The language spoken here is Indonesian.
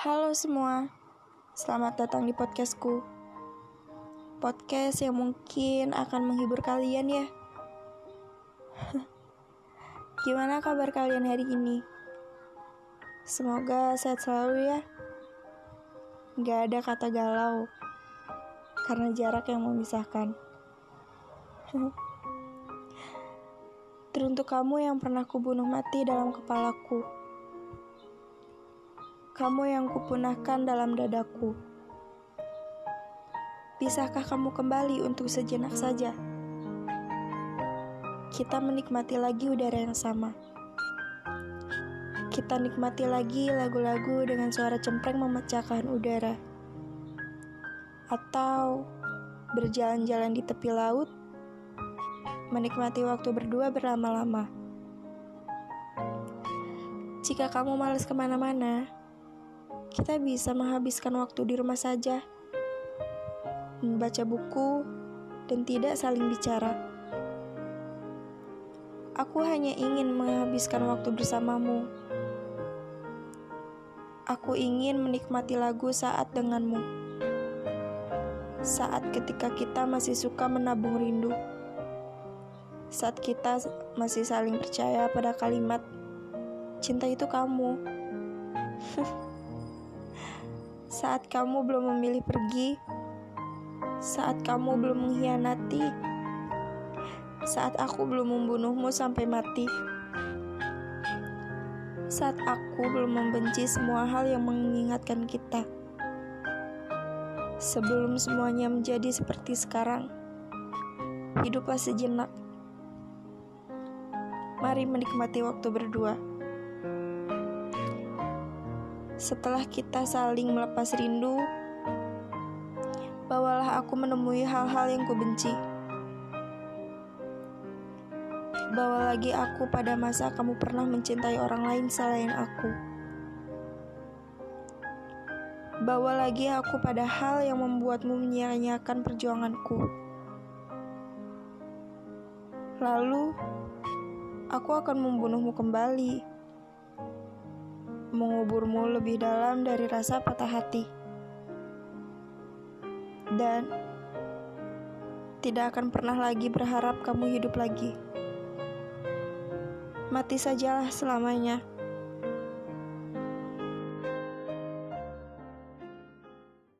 Halo semua, selamat datang di podcastku. Podcast yang mungkin akan menghibur kalian ya. Gimana kabar kalian hari ini? Semoga sehat selalu ya. Gak ada kata galau, karena jarak yang memisahkan. Teruntuk kamu yang pernah kubunuh mati dalam kepalaku kamu yang kupunahkan dalam dadaku. Bisakah kamu kembali untuk sejenak saja? Kita menikmati lagi udara yang sama. Kita nikmati lagi lagu-lagu dengan suara cempreng memecahkan udara. Atau berjalan-jalan di tepi laut, menikmati waktu berdua berlama-lama. Jika kamu males ke mana-mana, kita bisa menghabiskan waktu di rumah saja, membaca buku, dan tidak saling bicara. Aku hanya ingin menghabiskan waktu bersamamu. Aku ingin menikmati lagu saat denganmu. Saat ketika kita masih suka menabung rindu. Saat kita masih saling percaya pada kalimat cinta itu kamu. Saat kamu belum memilih pergi, saat kamu belum mengkhianati, saat aku belum membunuhmu sampai mati, saat aku belum membenci semua hal yang mengingatkan kita. Sebelum semuanya menjadi seperti sekarang, hiduplah sejenak. Mari menikmati waktu berdua. Setelah kita saling melepas rindu, bawalah aku menemui hal-hal yang kubenci. Bawa lagi aku pada masa kamu pernah mencintai orang lain selain aku. Bawa lagi aku pada hal yang membuatmu menyia-nyiakan perjuanganku. Lalu, aku akan membunuhmu kembali menguburmu lebih dalam dari rasa patah hati. Dan tidak akan pernah lagi berharap kamu hidup lagi. Mati sajalah selamanya.